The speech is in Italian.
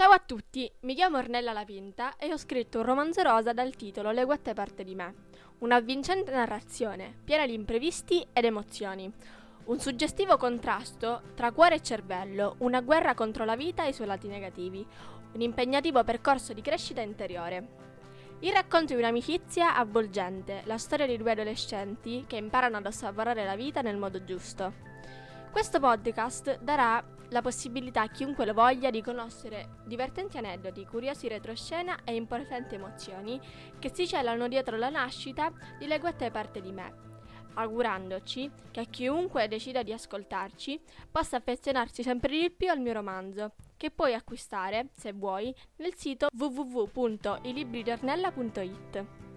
Ciao a tutti, mi chiamo Ornella Lapinta e ho scritto un romanzo rosa dal titolo Le guette parte di me. Un'avvincente narrazione, piena di imprevisti ed emozioni. Un suggestivo contrasto tra cuore e cervello, una guerra contro la vita e i suoi lati negativi, un impegnativo percorso di crescita interiore. Il racconto di un'amicizia avvolgente, la storia di due adolescenti che imparano ad assaporare la vita nel modo giusto. Questo podcast darà la possibilità a chiunque lo voglia di conoscere divertenti aneddoti, curiosi retroscena e importanti emozioni che si celano dietro la nascita di Leguette parte di me, augurandoci che chiunque decida di ascoltarci possa affezionarsi sempre di più al mio romanzo, che puoi acquistare, se vuoi, nel sito www.ilibridornella.it.